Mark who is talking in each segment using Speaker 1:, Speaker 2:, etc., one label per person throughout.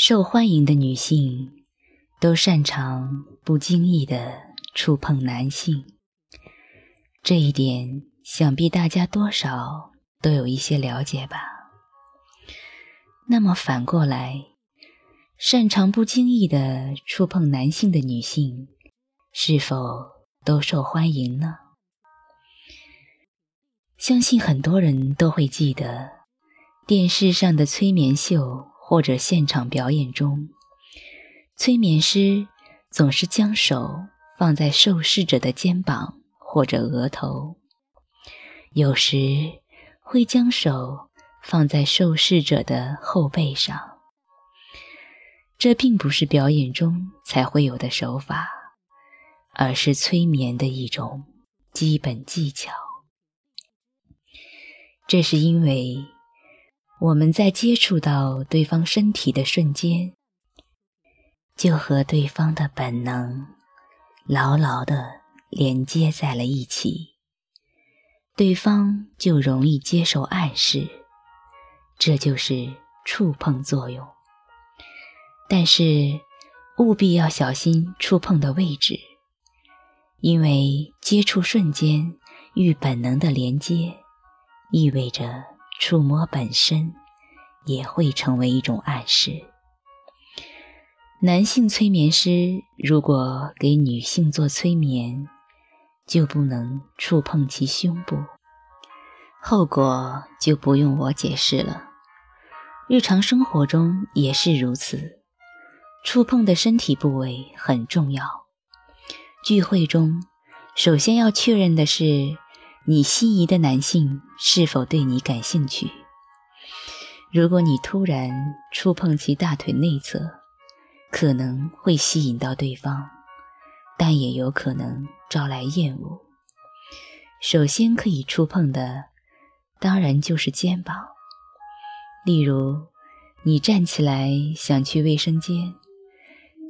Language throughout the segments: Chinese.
Speaker 1: 受欢迎的女性都擅长不经意的触碰男性，这一点想必大家多少都有一些了解吧。那么反过来，擅长不经意的触碰男性的女性，是否都受欢迎呢？相信很多人都会记得电视上的催眠秀。或者现场表演中，催眠师总是将手放在受试者的肩膀或者额头，有时会将手放在受试者的后背上。这并不是表演中才会有的手法，而是催眠的一种基本技巧。这是因为。我们在接触到对方身体的瞬间，就和对方的本能牢牢地连接在了一起，对方就容易接受暗示，这就是触碰作用。但是务必要小心触碰的位置，因为接触瞬间与本能的连接，意味着。触摸本身也会成为一种暗示。男性催眠师如果给女性做催眠，就不能触碰其胸部，后果就不用我解释了。日常生活中也是如此，触碰的身体部位很重要。聚会中，首先要确认的是。你心仪的男性是否对你感兴趣？如果你突然触碰其大腿内侧，可能会吸引到对方，但也有可能招来厌恶。首先可以触碰的，当然就是肩膀。例如，你站起来想去卫生间，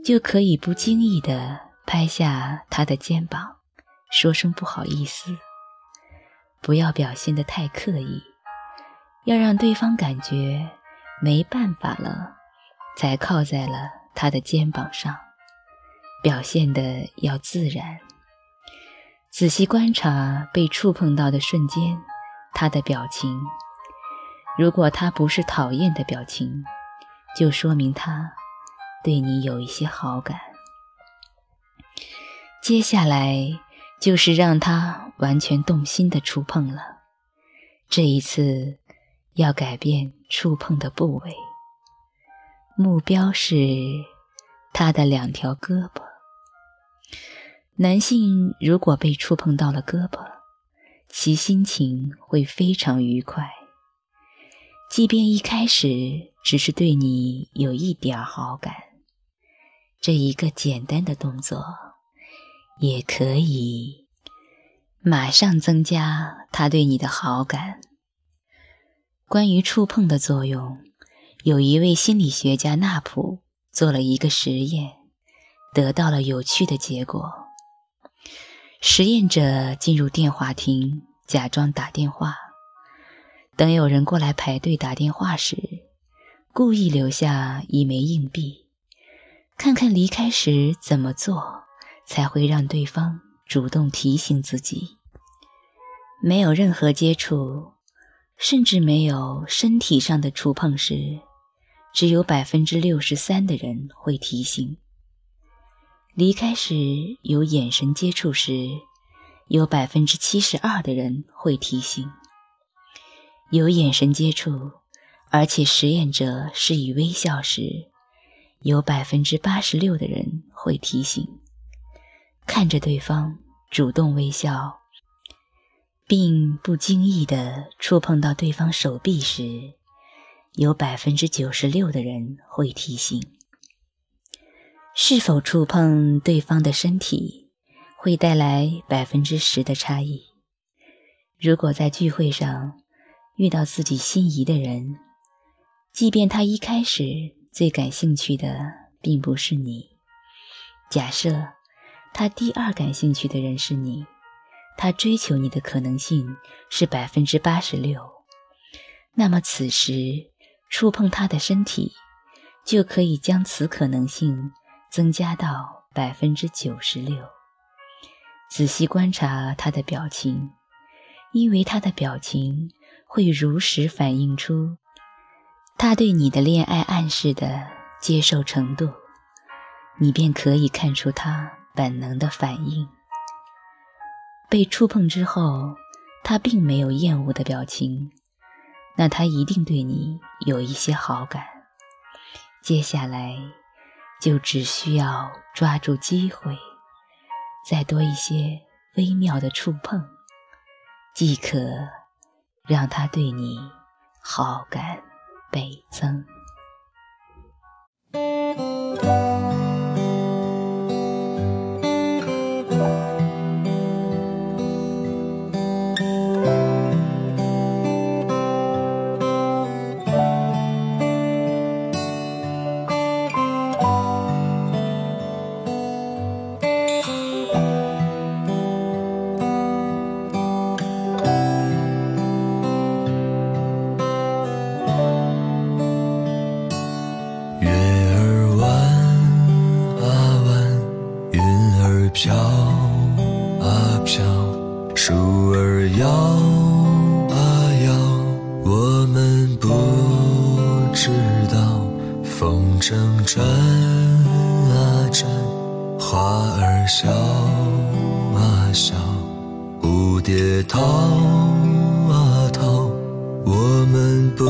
Speaker 1: 就可以不经意地拍下他的肩膀，说声不好意思。不要表现得太刻意，要让对方感觉没办法了，才靠在了他的肩膀上，表现得要自然。仔细观察被触碰到的瞬间，他的表情。如果他不是讨厌的表情，就说明他对你有一些好感。接下来。就是让他完全动心的触碰了。这一次要改变触碰的部位，目标是他的两条胳膊。男性如果被触碰到了胳膊，其心情会非常愉快，即便一开始只是对你有一点好感，这一个简单的动作。也可以马上增加他对你的好感。关于触碰的作用，有一位心理学家纳普做了一个实验，得到了有趣的结果。实验者进入电话亭，假装打电话，等有人过来排队打电话时，故意留下一枚硬币，看看离开时怎么做。才会让对方主动提醒自己。没有任何接触，甚至没有身体上的触碰时，只有百分之六十三的人会提醒。离开时有眼神接触时，有百分之七十二的人会提醒。有眼神接触，而且实验者是以微笑时，有百分之八十六的人会提醒。看着对方主动微笑，并不经意地触碰到对方手臂时，有百分之九十六的人会提醒。是否触碰对方的身体，会带来百分之十的差异。如果在聚会上遇到自己心仪的人，即便他一开始最感兴趣的并不是你，假设。他第二感兴趣的人是你，他追求你的可能性是百分之八十六。那么此时触碰他的身体，就可以将此可能性增加到百分之九十六。仔细观察他的表情，因为他的表情会如实反映出他对你的恋爱暗示的接受程度，你便可以看出他本能的反应。被触碰之后，他并没有厌恶的表情，那他一定对你有一些好感。接下来，就只需要抓住机会，再多一些微妙的触碰，即可让他对你好感倍增。
Speaker 2: 小树儿摇啊摇我们不知道风筝转啊转花儿笑啊笑蝴蝶逃啊逃我们不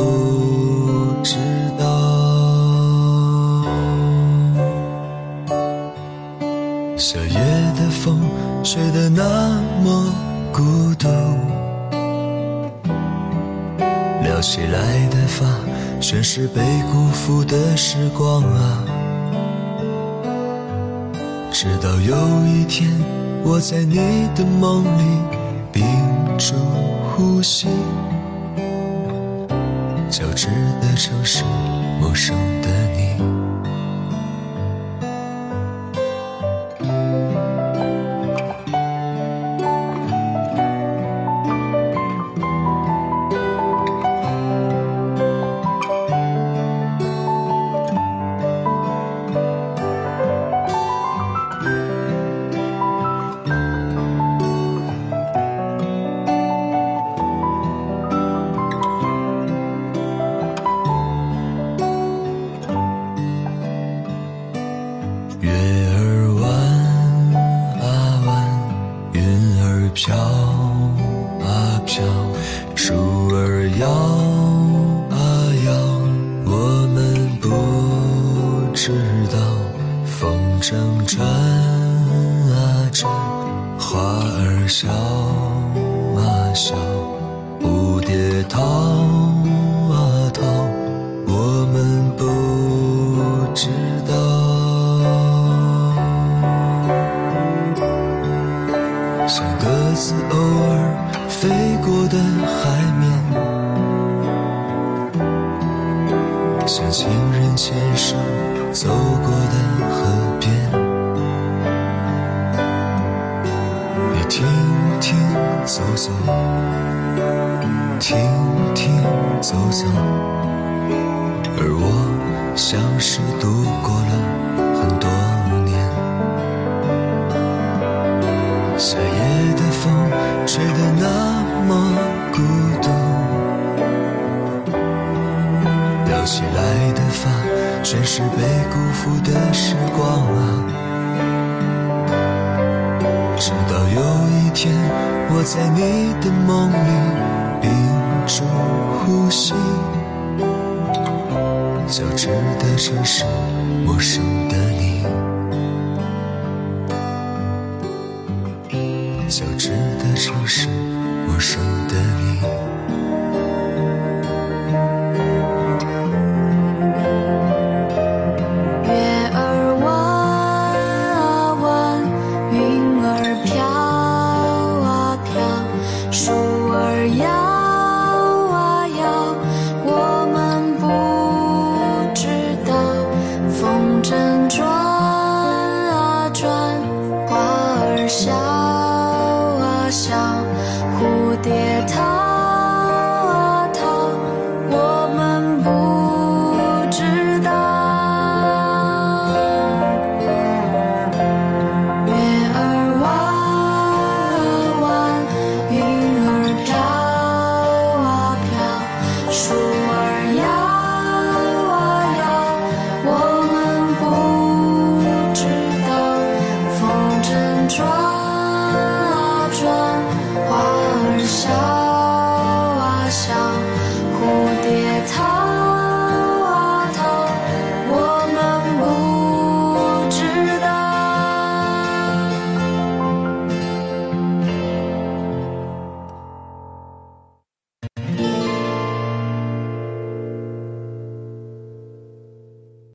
Speaker 2: 知道。小叶风吹得那么孤独，撩起来的发。全是被辜负的时光啊！直到有一天，我在你的梦里屏住呼吸，交织的城市，陌生的你。风转啊转花儿笑啊笑。蝴蝶逃啊逃我们不知道像鸽子偶尔飞过的海面像情人牵手走过的河边，你停停走走，停停走走，而我像是度过了很多年。夏夜的风吹得那么孤独，聊起来。真是被辜负的时光啊！直到有一天，我在你的梦里屏住呼吸，交织的城市，陌生的你，交织的城市，陌生的。